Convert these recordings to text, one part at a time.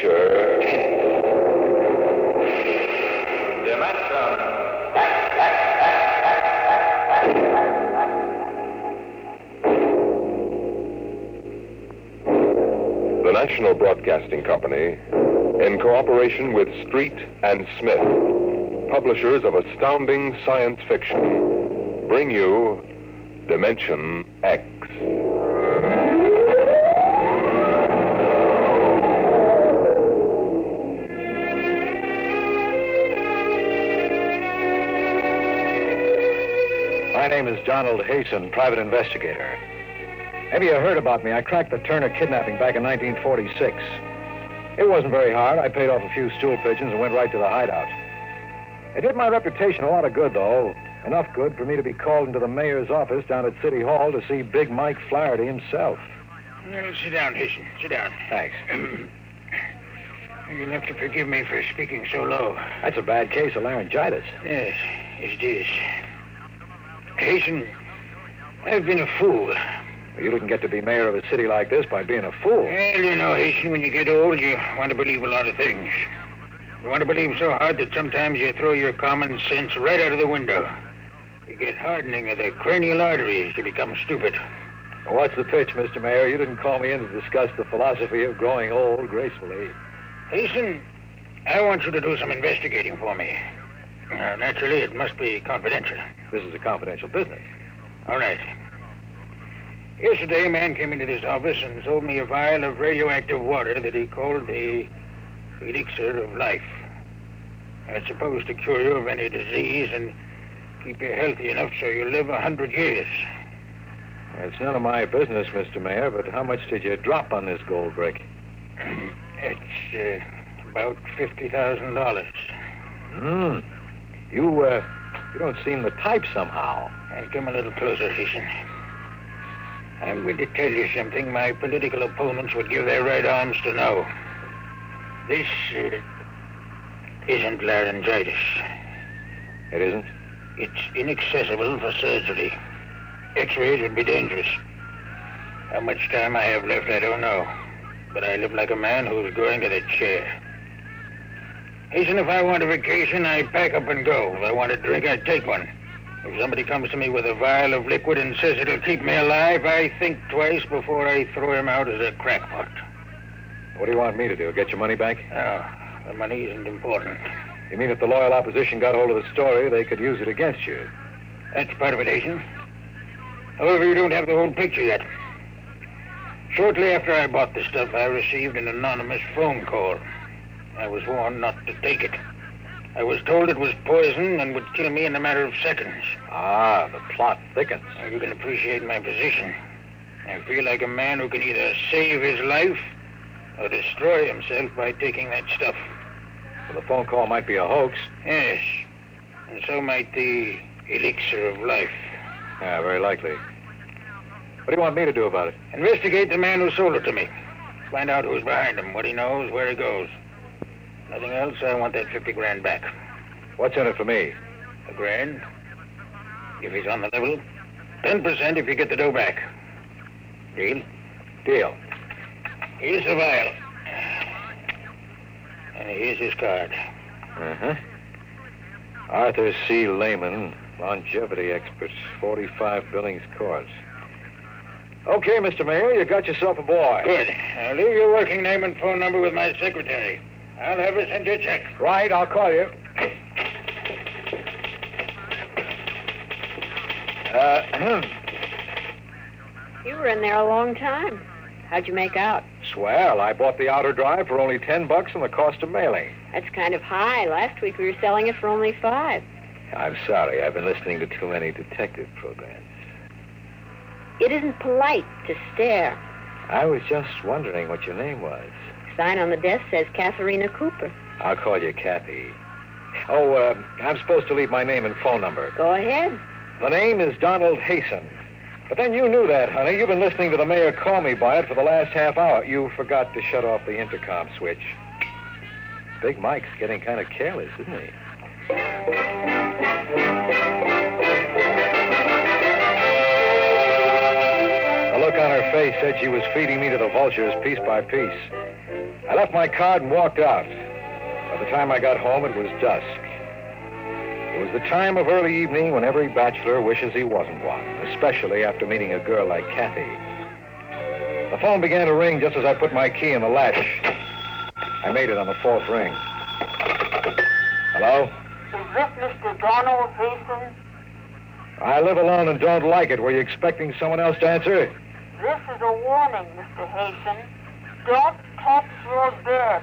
Dimension. The National Broadcasting Company, in cooperation with Street and Smith, publishers of astounding science fiction, bring you Dimension X. name is Donald Hasten, private investigator. Maybe you heard about me. I cracked the Turner kidnapping back in 1946. It wasn't very hard. I paid off a few stool pigeons and went right to the hideout. It did my reputation a lot of good, though. Enough good for me to be called into the mayor's office down at City Hall to see Big Mike Flaherty himself. Well, sit down, Hasten. Sit down. Thanks. You'll have to forgive me for speaking so low. That's a bad case of laryngitis. Yes, yes, it is. Hasten, I've been a fool. You didn't get to be mayor of a city like this by being a fool. Well, you know, Hasten, when you get old, you want to believe a lot of things. You want to believe so hard that sometimes you throw your common sense right out of the window. You get hardening of the cranial arteries to become stupid. What's the pitch, Mr. Mayor? You didn't call me in to discuss the philosophy of growing old gracefully. Hasten, I want you to do some investigating for me. Now, naturally, it must be confidential. This is a confidential business. All right. Yesterday, a man came into this office and sold me a vial of radioactive water that he called the elixir of life. It's supposed to cure you of any disease and keep you healthy enough so you live a hundred years. It's none of my business, Mr. Mayor, but how much did you drop on this gold brick? It's uh, about fifty thousand dollars. Hmm. You, uh, you don't seem the type somehow. I'll come a little closer, Hasten. I'm going to tell you something my political opponents would give their right arms to know. This uh, isn't laryngitis. It isn't? It's inaccessible for surgery. X-rays would be dangerous. How much time I have left, I don't know. But I live like a man who's going to the chair. Hasten, if I want a vacation, I pack up and go. If I want a drink, I take one. If somebody comes to me with a vial of liquid and says it'll keep me alive, I think twice before I throw him out as a crackpot. What do you want me to do? Get your money back? No, the money isn't important. You mean if the loyal opposition got hold of the story, they could use it against you? That's part of it, Hasten. However, you don't have the whole picture yet. Shortly after I bought the stuff, I received an anonymous phone call. I was warned not to take it. I was told it was poison and would kill me in a matter of seconds. Ah, the plot thickens. Now, you can appreciate my position. I feel like a man who can either save his life or destroy himself by taking that stuff. Well, the phone call might be a hoax. Yes, and so might the elixir of life. Yeah, very likely. What do you want me to do about it? Investigate the man who sold it to me. Find out who's behind him, what he knows, where he goes. Nothing else. I want that 50 grand back. What's in it for me? A grand. If he's on the level. 10% if you get the dough back. Deal? Deal. Here's the vial. And here's his card. Uh-huh. Arthur C. Lehman, longevity expert, 45 Billings Court. Okay, Mr. Mayor, you got yourself a boy. Good. Leave your working name and phone number with my secretary. I'll have her send you a check. Right, I'll call you. Uh, You were in there a long time. How'd you make out? swell, I bought the outer drive for only 10 bucks and the cost of mailing. That's kind of high. Last week we were selling it for only five. I'm sorry, I've been listening to too many detective programs. It isn't polite to stare. I was just wondering what your name was. Sign on the desk says Katharina Cooper. I'll call you Kathy. Oh, uh, I'm supposed to leave my name and phone number. Go ahead. The name is Donald Hasten. But then you knew that, honey. You've been listening to the mayor call me by it for the last half hour. You forgot to shut off the intercom switch. Big Mike's getting kind of careless, isn't he? The look on her face said she was feeding me to the vultures piece by piece. I left my card and walked out. By the time I got home, it was dusk. It was the time of early evening when every bachelor wishes he wasn't one, especially after meeting a girl like Kathy. The phone began to ring just as I put my key in the latch. I made it on the fourth ring. Hello? Is this Mr. Donald Hastings? I live alone and don't like it. Were you expecting someone else to answer? This is a warning, Mr. Hastings. Don't touch your bed.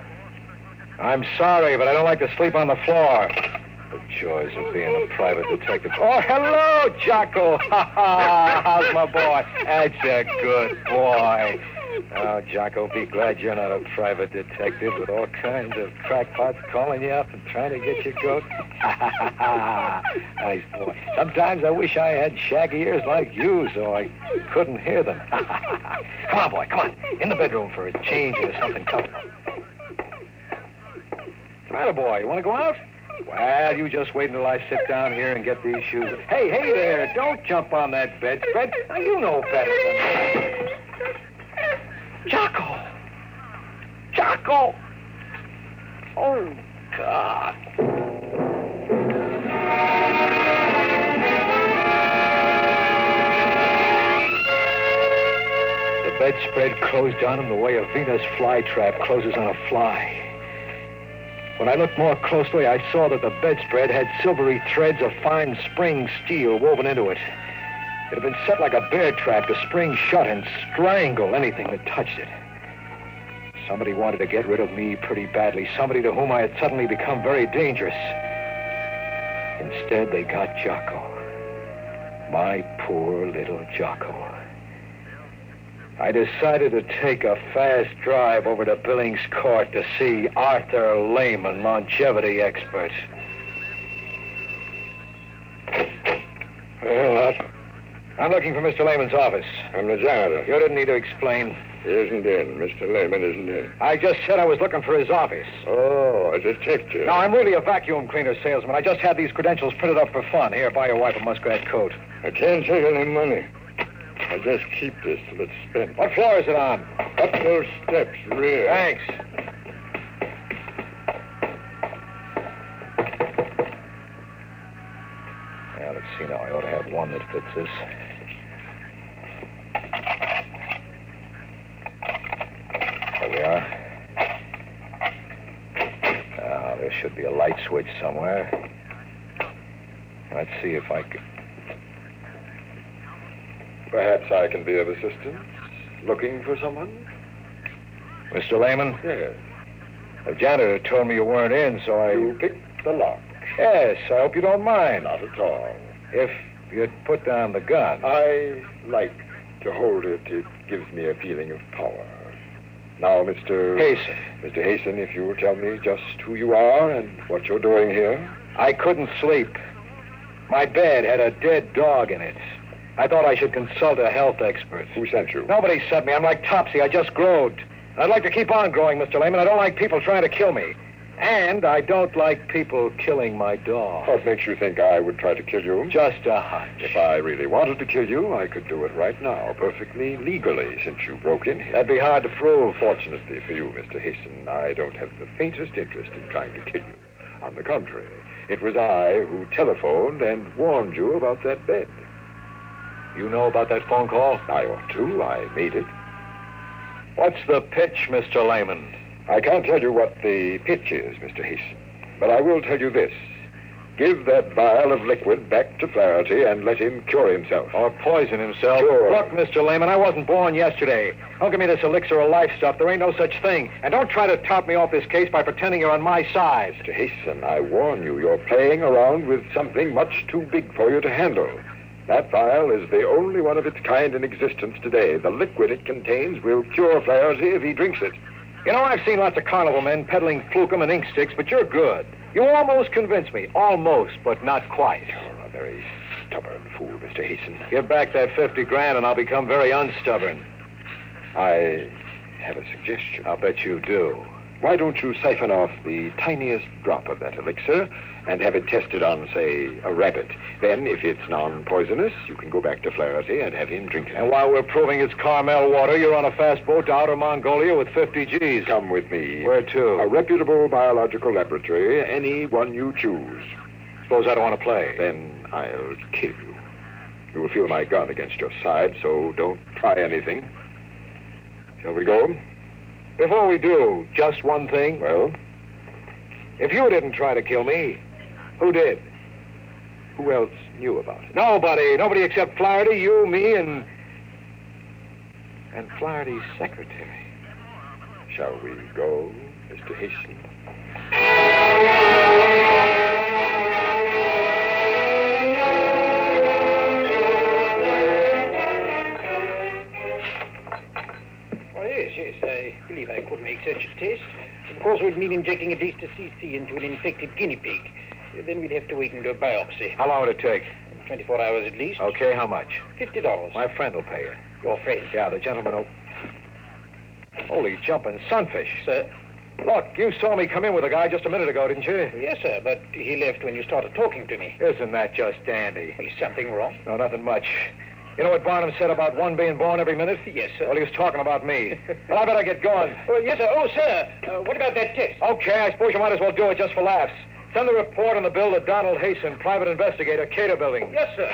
I'm sorry, but I don't like to sleep on the floor. The joys of being a private detective. Oh, hello, Jocko. How's my boy? That's a good boy. Oh, Jocko, be glad you're not a private detective with all kinds of crackpots calling you up and trying to get your goat. Nice boy. Sometimes I wish I had shaggy ears like you so I couldn't hear them. Come on, boy, come on. In the bedroom for a change or something comfortable. What's the matter, boy? You want to go out? Well, you just wait until I sit down here and get these shoes. Hey, hey there, don't jump on that bedspread. Now, you know better than me. Jocko! Jocko! Oh, God. The bedspread closed on him the way a Venus flytrap closes on a fly. When I looked more closely, I saw that the bedspread had silvery threads of fine spring steel woven into it. It had been set like a bear trap to spring shut and strangle anything that touched it. Somebody wanted to get rid of me pretty badly, somebody to whom I had suddenly become very dangerous. Instead, they got Jocko. My poor little Jocko. I decided to take a fast drive over to Billings Court to see Arthur Lehman, longevity expert. Well, what? I'm looking for Mr. Lehman's office. I'm the janitor. You didn't need to explain. He isn't in. Mr. Lehman isn't in. I just said I was looking for his office. Oh, a detective. Now, I'm really a vacuum cleaner salesman. I just had these credentials printed up for fun. Here, buy your wife a muskrat coat. I can't take any money. I just keep this till it's spent. What floor is it on? Up those steps, rear. Thanks. See now. I ought to have one that fits this. There we are. Now, there should be a light switch somewhere. Let's see if I can. Perhaps I can be of assistance. Looking for someone? Mr. Lehman, Yes. the janitor told me you weren't in, so I. You picked the lock. Yes, I hope you don't mind. Not at all. If you'd put down the gun. I like to hold it. It gives me a feeling of power. Now, Mr. Hasten. Mr. Hasten, if you will tell me just who you are and what you're doing here. I couldn't sleep. My bed had a dead dog in it. I thought I should consult a health expert. Who sent you? Nobody sent me. I'm like Topsy. I just growed. I'd like to keep on growing, Mr. Lehman. I don't like people trying to kill me. And I don't like people killing my dog. What makes you think I would try to kill you? Just a hunch. If I really wanted to kill you, I could do it right now, perfectly legally, since you broke in here. That'd be hard to prove. Fortunately for you, Mr. Hasten, I don't have the faintest interest in trying to kill you. On the contrary, it was I who telephoned and warned you about that bed. You know about that phone call? I ought to. I made it. What's the pitch, Mr. Lehman? I can't tell you what the pitch is, Mr. Hasten, but I will tell you this. Give that vial of liquid back to Flaherty and let him cure himself. Or poison himself. Sure. Look, Mr. Lehman, I wasn't born yesterday. Don't give me this elixir of life stuff. There ain't no such thing. And don't try to top me off this case by pretending you're on my side. Mr. Hasten, I warn you, you're playing around with something much too big for you to handle. That vial is the only one of its kind in existence today. The liquid it contains will cure Flaherty if he drinks it. You know, I've seen lots of carnival men peddling flukum and ink sticks, but you're good. You almost convinced me. Almost, but not quite. You're a very stubborn fool, Mr. Hasten. Give back that 50 grand and I'll become very unstubborn. I have a suggestion. I'll bet you do. Why don't you siphon off the tiniest drop of that elixir and have it tested on, say, a rabbit? Then, if it's non-poisonous, you can go back to Flaherty and have him drink it. And while we're proving it's Carmel water, you're on a fast boat to outer Mongolia with 50 G's. Come with me. Where to? A reputable biological laboratory, any one you choose. Suppose I don't want to play. Then I'll kill you. You will feel my gun against your side, so don't try anything. Shall we go? Before we do, just one thing. Well, If you didn't try to kill me, who did? who else knew about it? Nobody. Nobody except Flaherty, you, me, and. and Flaherty's secretary. Shall we go, Mr. Hasten? Believe I could make such a test. Of course, it would mean injecting at least a cc into an infected guinea pig. Then we'd have to wait and do a biopsy. How long would it take? 24 hours at least. Okay, how much? $50. My friend will pay you. Your friend. Yeah, the gentleman who. Holy jumping sunfish. Sir? Look, you saw me come in with a guy just a minute ago, didn't you? Yes, sir, but he left when you started talking to me. Isn't that just dandy? Is something wrong? No, nothing much. You know what Barnum said about one being born every minute? Yes, sir. Well, he was talking about me. well, I better get going. Oh, yes, sir. Oh, sir. Uh, what about that test? Okay, I suppose you might as well do it just for laughs. Send the report on the bill to Donald Hasten, private investigator, Cater Building. Yes, sir.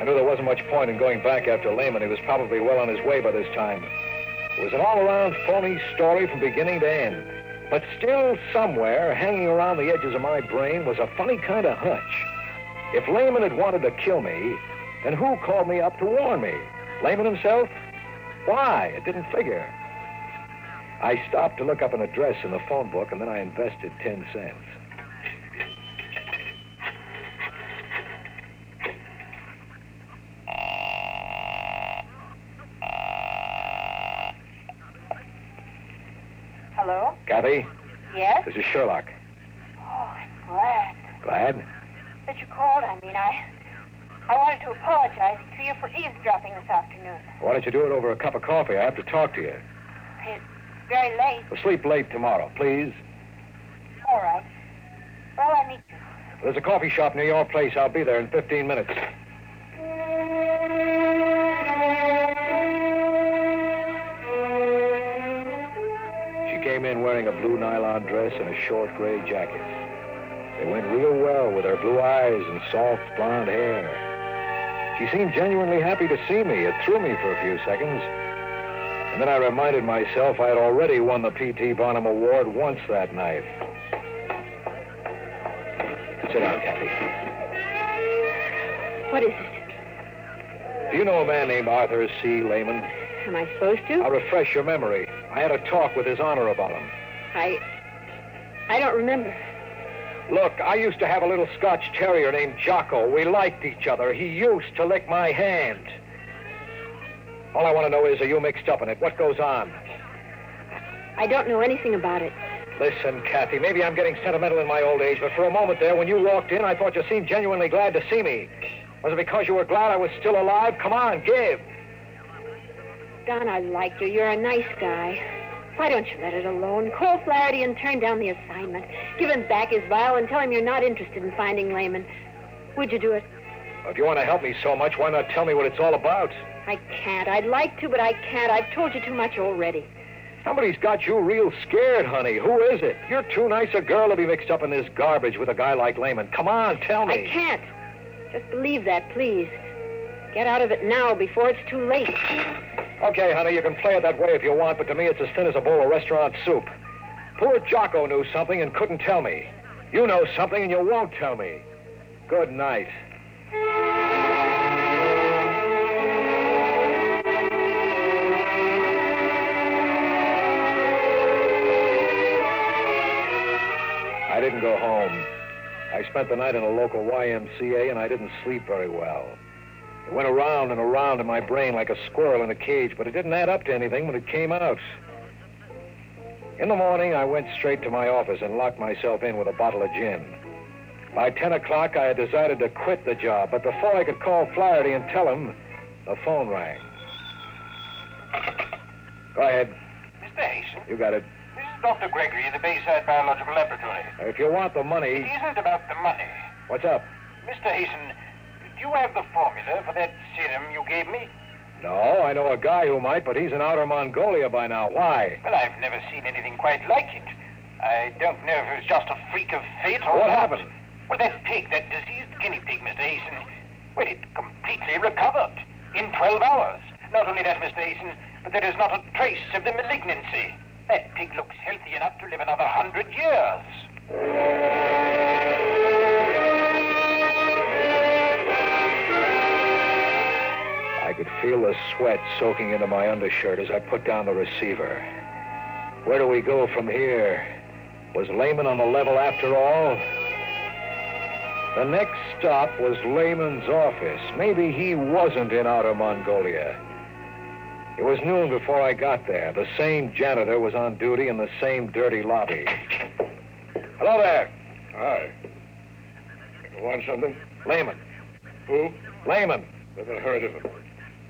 I knew there wasn't much point in going back after Lehman. He was probably well on his way by this time. It was an all-around phony story from beginning to end. But still, somewhere, hanging around the edges of my brain, was a funny kind of hunch. If Lehman had wanted to kill me, then who called me up to warn me? Lehman himself? Why? It didn't figure. I stopped to look up an address in the phone book, and then I invested 10 cents. Hello? Kathy, Yes? this is Sherlock. Oh, I'm glad Glad? that you called. I mean, I. I wanted to apologize to you for eavesdropping this afternoon. Why don't you do it over a cup of coffee? I have to talk to you. It's very late. Well, sleep late tomorrow, please. All right. Well, I meet you. There's a coffee shop near your place. I'll be there in 15 minutes. Came in wearing a blue nylon dress and a short gray jacket. They went real well with her blue eyes and soft blonde hair. She seemed genuinely happy to see me. It threw me for a few seconds. And then I reminded myself I had already won the P.T. Barnum Award once that night. Sit down, Kathy. What is it? Do you know a man named Arthur C. Lehman? Am I supposed to? I'll refresh your memory. I had a talk with his honor about him. I. I don't remember. Look, I used to have a little Scotch terrier named Jocko. We liked each other. He used to lick my hand. All I want to know is, are you mixed up in it? What goes on? I don't know anything about it. Listen, Kathy, maybe I'm getting sentimental in my old age, but for a moment there, when you walked in, I thought you seemed genuinely glad to see me. Was it because you were glad I was still alive? Come on, give. Don, I liked you. You're a nice guy. Why don't you let it alone? Call Flaherty and turn down the assignment. Give him back his vial and tell him you're not interested in finding Lehman. Would you do it? If you want to help me so much, why not tell me what it's all about? I can't. I'd like to, but I can't. I've told you too much already. Somebody's got you real scared, honey. Who is it? You're too nice a girl to be mixed up in this garbage with a guy like Lehman. Come on, tell me. I can't. Just believe that, please. Get out of it now before it's too late. Okay, honey, you can play it that way if you want, but to me it's as thin as a bowl of restaurant soup. Poor Jocko knew something and couldn't tell me. You know something and you won't tell me. Good night. I didn't go home. I spent the night in a local YMCA and I didn't sleep very well. It went around and around in my brain like a squirrel in a cage, but it didn't add up to anything when it came out. In the morning, I went straight to my office and locked myself in with a bottle of gin. By 10 o'clock, I had decided to quit the job, but before I could call Flaherty and tell him, the phone rang. Go ahead. Mr. Hasten, You got it. this is Dr. Gregory of the Bayside Biological Laboratory. If you want the money, isn't about the money. what's up? Mr. Hasten, do you have the formula for that serum you gave me? No, I know a guy who might, but he's in outer Mongolia by now. Why? Well, I've never seen anything quite like it. I don't know if it was just a freak of fate or What not. happened? Well, that pig, that diseased guinea pig, Mr. Hasten, well, it completely recovered in 12 hours. Not only that, Mr. Hasten, but there is not a trace of the malignancy. That pig looks healthy enough to live another hundred years. I could feel the sweat soaking into my undershirt as I put down the receiver. Where do we go from here? Was Lehman on the level after all? The next stop was Lehman's office. Maybe he wasn't in Outer Mongolia. It was noon before I got there. The same janitor was on duty in the same dirty lobby. Hello there. Hi. You want something? Lehman. Who? Lehman. Never heard of him.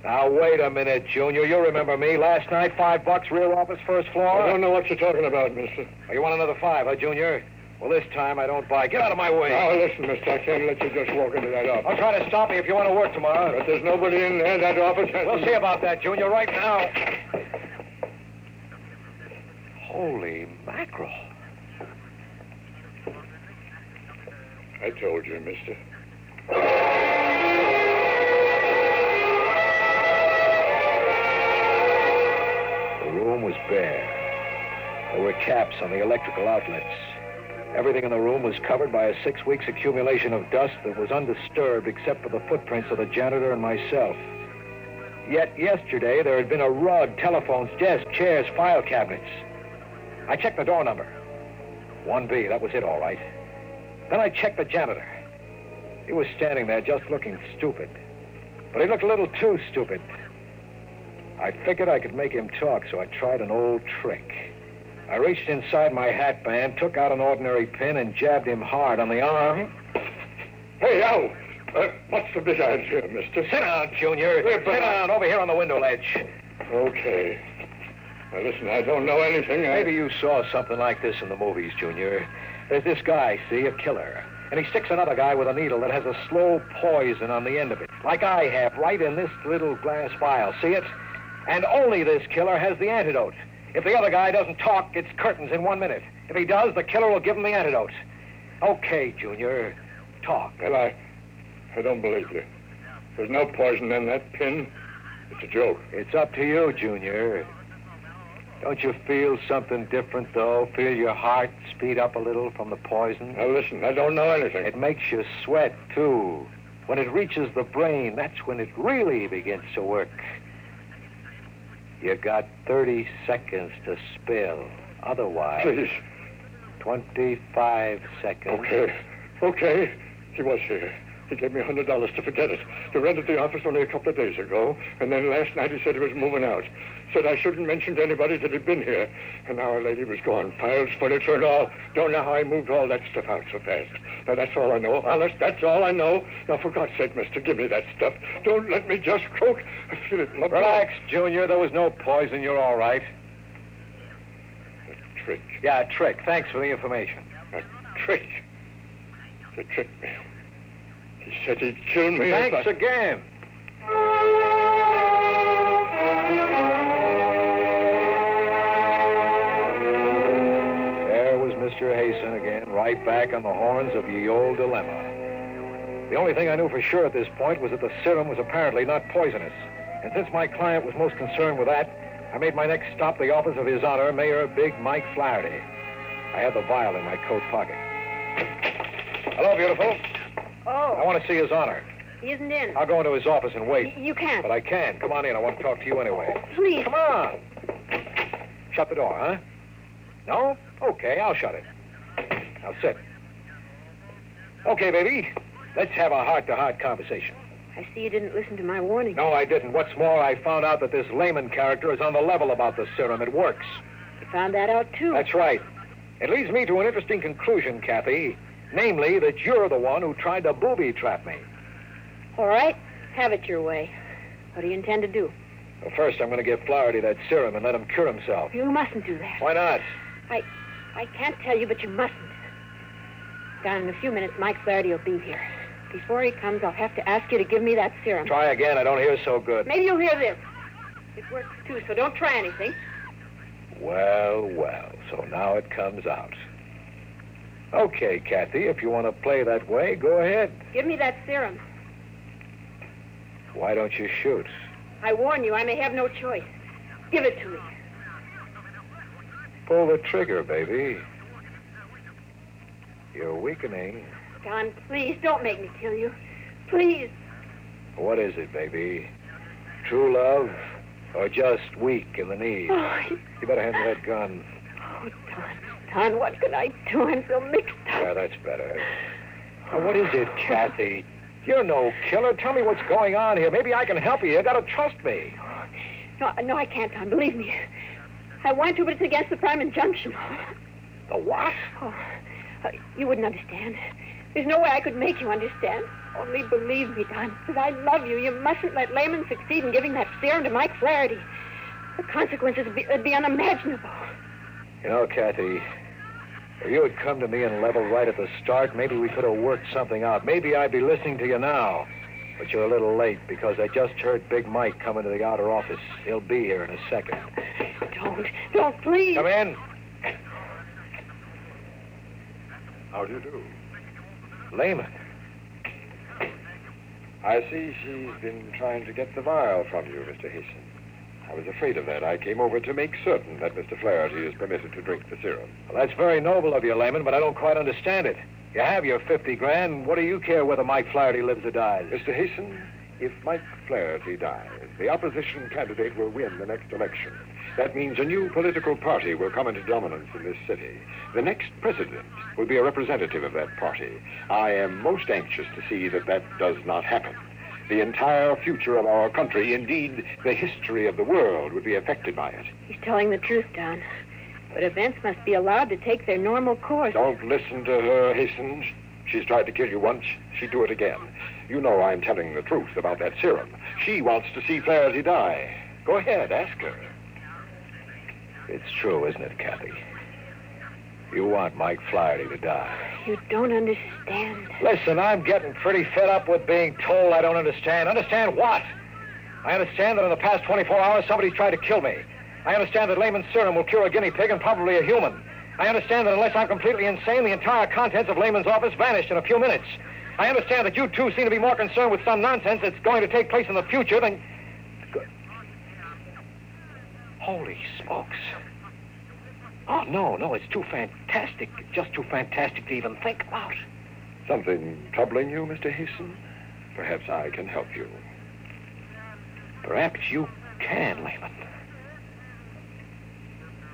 Now, wait a minute, Junior. You remember me. Last night, five bucks, rear office, first floor. I don't know what you're talking about, mister. Oh, you want another five, huh, Junior? Well, this time I don't buy. Get out of my way. Now, listen, mister. I can't let you just walk into that office. I'll try to stop you if you want to work tomorrow. But there's nobody in there. That office. We'll see about that, Junior, right now. Holy mackerel. I told you, mister. Bare. There were caps on the electrical outlets. Everything in the room was covered by a six weeks accumulation of dust that was undisturbed except for the footprints of the janitor and myself. Yet yesterday there had been a rug, telephones, desks, chairs, file cabinets. I checked the door number. 1B, that was it, all right. Then I checked the janitor. He was standing there just looking stupid. But he looked a little too stupid. I figured I could make him talk, so I tried an old trick. I reached inside my hat band, took out an ordinary pin, and jabbed him hard on the arm. Hey, Al! Uh, what's the big idea, mister? Sit down, Junior. Hey, Sit down over here on the window ledge. Okay. Now, listen, I don't know anything. I... Maybe you saw something like this in the movies, Junior. There's this guy, see, a killer. And he sticks another guy with a needle that has a slow poison on the end of it, like I have, right in this little glass vial. See it? And only this killer has the antidote. If the other guy doesn't talk, it's curtains in one minute. If he does, the killer will give him the antidote. Okay, Junior. Talk. Well, I... I don't believe you. There's no poison in that pin. It's a joke. It's up to you, Junior. Don't you feel something different, though? Feel your heart speed up a little from the poison? Now, listen, I don't know anything. It makes you sweat, too. When it reaches the brain, that's when it really begins to work. You got 30 seconds to spill. Otherwise, Please. 25 seconds. Okay. Okay. He was here. He gave me a hundred dollars to forget it. He rented the office only a couple of days ago, and then last night he said he was moving out. Said I shouldn't mention to anybody that he'd been here. And now our lady was gone. Files, furniture, and all. Don't know how he moved all that stuff out so fast. Now that's all I know. Honest, that's all I know. Now for God's sake, mister, give me that stuff. Don't let me just croak. I feel it my blood. Relax, Junior. There was no poison. You're all right. A trick. Yeah, a trick. Thanks for the information. A trick. They tricked me. He said he'd kill me. Thanks I- again. There was Mr. Hasten again, right back on the horns of ye old dilemma. The only thing I knew for sure at this point was that the serum was apparently not poisonous. And since my client was most concerned with that, I made my next stop the office of His Honor, Mayor Big Mike Flaherty. I had the vial in my coat pocket. Hello, beautiful. I want to see His Honor. he isn't in. I'll go into his office and wait. You can't. But I can. Come on in. I want to talk to you anyway. Please. Come on. Shut the door, huh? No? Okay, I'll shut it. Now sit. Okay, baby. Let's have a heart-to-heart conversation. I see you didn't listen to my warning. No, I didn't. What's more, I found out that this Lehman character is on the level about the serum. It works. You found that out, too. That's right. It leads me to an interesting conclusion, Kathy. Namely, that you're the one who tried to booby-trap me. All right. Have it your way. What do you intend to do? Well, first, I'm going to give Flaherty that serum and let him cure himself. You mustn't do that. Why not? I I can't tell you, but you mustn't. Down in a few minutes, Mike Flaherty will be here. Before he comes, I'll have to ask you to give me that serum. Try again. I don't hear so good. Maybe you'll hear this. It works, too, so don't try anything. Well, well, so now it comes out. Okay, Kathy, if you want to play that way, go ahead. Give me that serum. Why don't you shoot? I warn you, I may have no choice. Give it to me. Pull the trigger, baby. You're weakening. Don, please, don't make me kill you. Please. What is it, baby? True love or just weak in the knees? Oh, You better hand me that gun. oh, Don, Don, what can I do? I'm so mixed up. Yeah, that's better. Now, what is it, Kathy? You're no killer. Tell me what's going on here. Maybe I can help you. You gotta trust me. No, no, I can't, Don. Believe me. I want to, but it's against the prime injunction. The what? Oh, uh, you wouldn't understand. There's no way I could make you understand. Only believe me, Don, because I love you. You mustn't let Lehman succeed in giving that serum to Mike Flaherty. The consequences would be, would be unimaginable. You know, Kathy, if you had come to me and leveled right at the start, maybe we could have worked something out. Maybe I'd be listening to you now. But you're a little late because I just heard Big Mike come into the outer office. He'll be here in a second. Don't, don't, please. Come in. How do you do? Lehman. I see she's been trying to get the vial from you, Mr. Hasten. I was afraid of that. I came over to make certain that Mr. Flaherty is permitted to drink the serum. Well, that's very noble of you, Lehman, but I don't quite understand it. You have your 50 grand. What do you care whether Mike Flaherty lives or dies? Mr. Hasten, if Mike Flaherty dies, the opposition candidate will win the next election. That means a new political party will come into dominance in this city. The next president will be a representative of that party. I am most anxious to see that that does not happen. The entire future of our country, indeed, the history of the world, would be affected by it. He's telling the truth, Don. But events must be allowed to take their normal course. Don't listen to her, Hasten. She's tried to kill you once. She'd do it again. You know I'm telling the truth about that serum. She wants to see Flaherty die. Go ahead, ask her. It's true, isn't it, Kathy? You want Mike Flaherty to die. You don't understand. Listen, I'm getting pretty fed up with being told I don't understand. Understand what? I understand that in the past 24 hours, somebody's tried to kill me. I understand that Lehman's serum will cure a guinea pig and probably a human. I understand that unless I'm completely insane, the entire contents of Lehman's office vanished in a few minutes. I understand that you two seem to be more concerned with some nonsense that's going to take place in the future than. Good. Holy smokes. Oh, no, no, it's too fantastic. Just too fantastic to even think about. Something troubling you, Mr. Hasten? Perhaps I can help you. Perhaps you can, Lehman.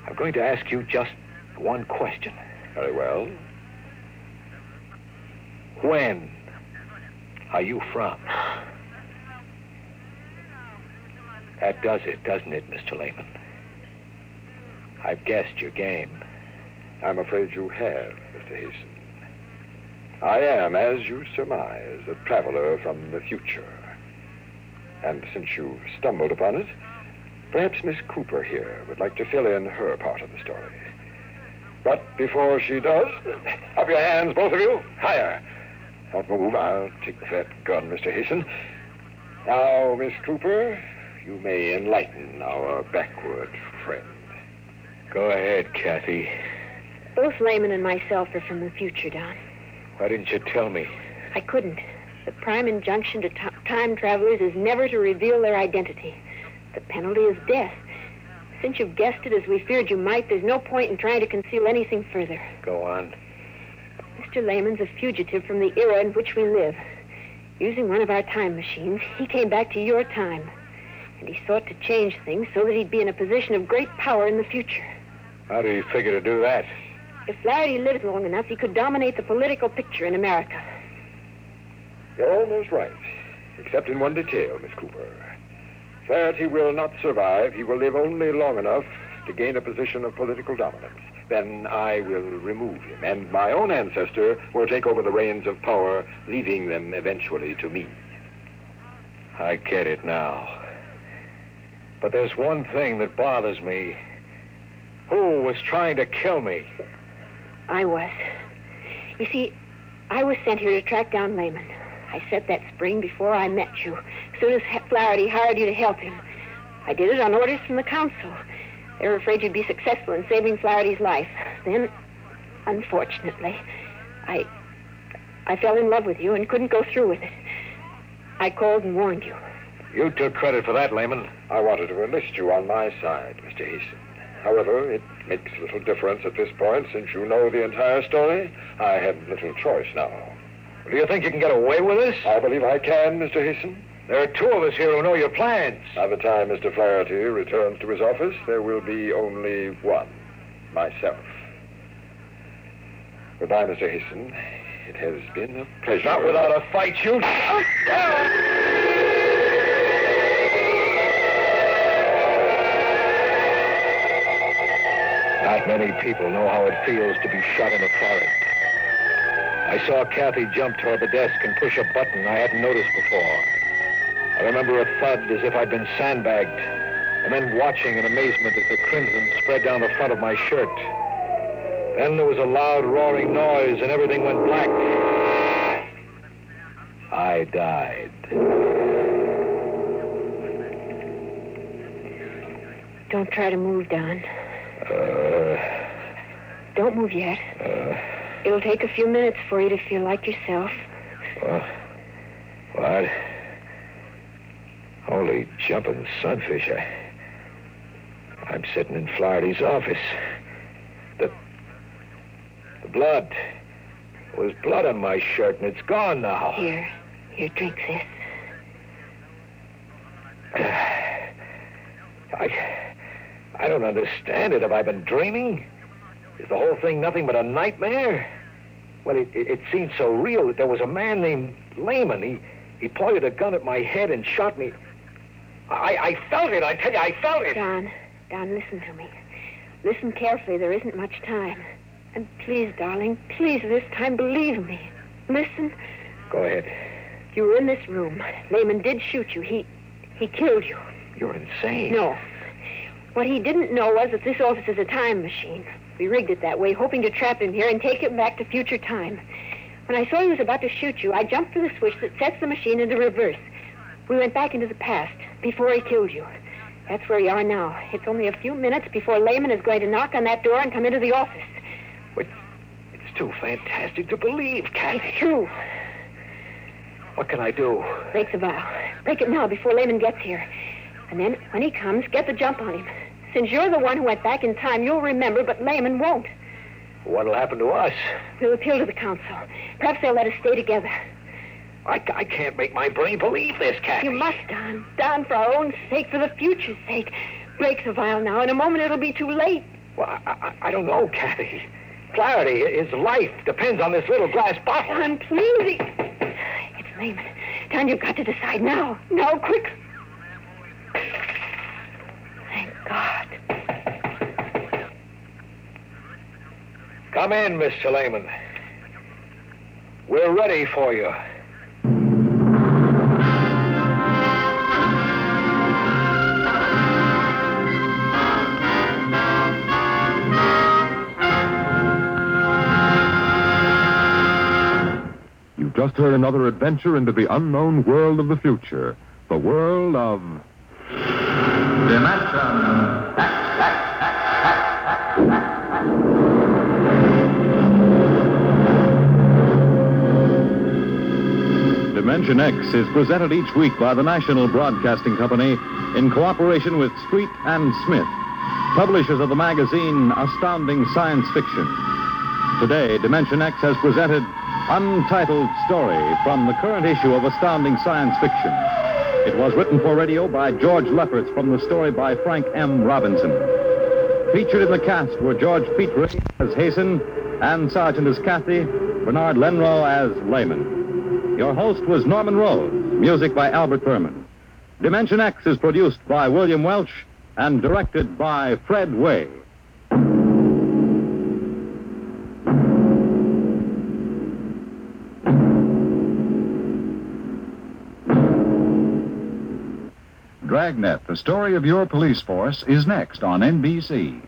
I'm going to ask you just one question. Very well. When? Are you from? That does it, doesn't it, Mr. Lehman? I've guessed your game. I'm afraid you have, Mr. Hasten. I am, as you surmise, a traveler from the future. And since you've stumbled upon it, perhaps Miss Cooper here would like to fill in her part of the story. But before she does, up your hands, both of you. Higher. Don't move. I'll take that gun, Mr. Hasten. Now, Miss Cooper, you may enlighten our backward friend. Go ahead, Kathy. Both Lehman and myself are from the future, Don. Why didn't you tell me? I couldn't. The prime injunction to t- time travelers is never to reveal their identity. The penalty is death. Since you've guessed it as we feared you might, there's no point in trying to conceal anything further. Go on. Mr. Lehman's a fugitive from the era in which we live. Using one of our time machines, he came back to your time. And he sought to change things so that he'd be in a position of great power in the future. How do you figure to do that? If Flaherty lived long enough, he could dominate the political picture in America. You're almost right, except in one detail, Miss Cooper. Flaherty will not survive. He will live only long enough to gain a position of political dominance. Then I will remove him, and my own ancestor will take over the reins of power, leaving them eventually to me. I get it now. But there's one thing that bothers me. Who was trying to kill me? I was. You see, I was sent here to track down Lehman. I said that spring before I met you, as soon as Flaherty hired you to help him. I did it on orders from the council. They were afraid you'd be successful in saving Flaherty's life. Then, unfortunately, I I fell in love with you and couldn't go through with it. I called and warned you. You took credit for that, Lehman. I wanted to enlist you on my side, Mr. Hasten. However, it makes little difference at this point since you know the entire story. I have little choice now. Do you think you can get away with this? I believe I can, Mr. Hasten. There are two of us here who know your plans. By the time Mr. Flaherty returns to his office, there will be only one myself. Goodbye, Mr. Hasten. It has been a pleasure. Not without a fight, you. Ah! Not many people know how it feels to be shot in the forehead. I saw Kathy jump toward the desk and push a button I hadn't noticed before. I remember a thud as if I'd been sandbagged, and then watching in amazement as the crimson spread down the front of my shirt. Then there was a loud roaring noise and everything went black. I died. Don't try to move, Don. Uh, Don't move yet. uh, It'll take a few minutes for you to feel like yourself. what? What? Holy jumping sunfish. I, I'm sitting in Flaherty's office. The, the blood. There was blood on my shirt, and it's gone now. Here, here, drink this. I, I don't understand it. Have I been dreaming? Is the whole thing nothing but a nightmare? Well, it, it, it seemed so real that there was a man named Lehman. He, he pointed a gun at my head and shot me. I, I felt it. I tell you, I felt it. Don, Don, listen to me. Listen carefully. There isn't much time. And please, darling, please, this time, believe me. Listen. Go ahead. You were in this room. Lehman did shoot you. He, he killed you. You're insane. No. What he didn't know was that this office is a time machine. We rigged it that way, hoping to trap him here and take him back to future time. When I saw he was about to shoot you, I jumped for the switch that sets the machine into reverse. We went back into the past, before he killed you. That's where you are now. It's only a few minutes before Lehman is going to knock on that door and come into the office. It's too fantastic to believe, Kathy. It's true. What can I do? Break the vow. Break it now before Lehman gets here. And then, when he comes, get the jump on him. Since you're the one who went back in time, you'll remember, but Lehman won't. What'll happen to us? We'll appeal to the council. Perhaps they'll let us stay together. I, I can't make my brain believe this, Kathy. You must, Don. Don, for our own sake, for the future's sake. Break the vial now. In a moment, it'll be too late. Well, I, I, I don't know, Kathy. Clarity, his life depends on this little glass bottle. Don, please. It's Lehman. Don, you've got to decide now. Now, quick. Come in, Mr. Lehman. We're ready for you. You've just heard another adventure into the unknown world of the future. The world of. Dimension X is presented each week by the National Broadcasting Company in cooperation with Street and Smith, publishers of the magazine Astounding Science Fiction. Today, Dimension X has presented Untitled Story from the current issue of Astounding Science Fiction. It was written for radio by George Lefferts from the story by Frank M. Robinson. Featured in the cast were George Petrie as Hasten, Ann Sargent as Kathy, Bernard Lenrow as Lehman. Your host was Norman Rose, music by Albert Buhrman. Dimension X is produced by William Welch and directed by Fred Weihe. Dragnet, the story of your police force, is next on NBC.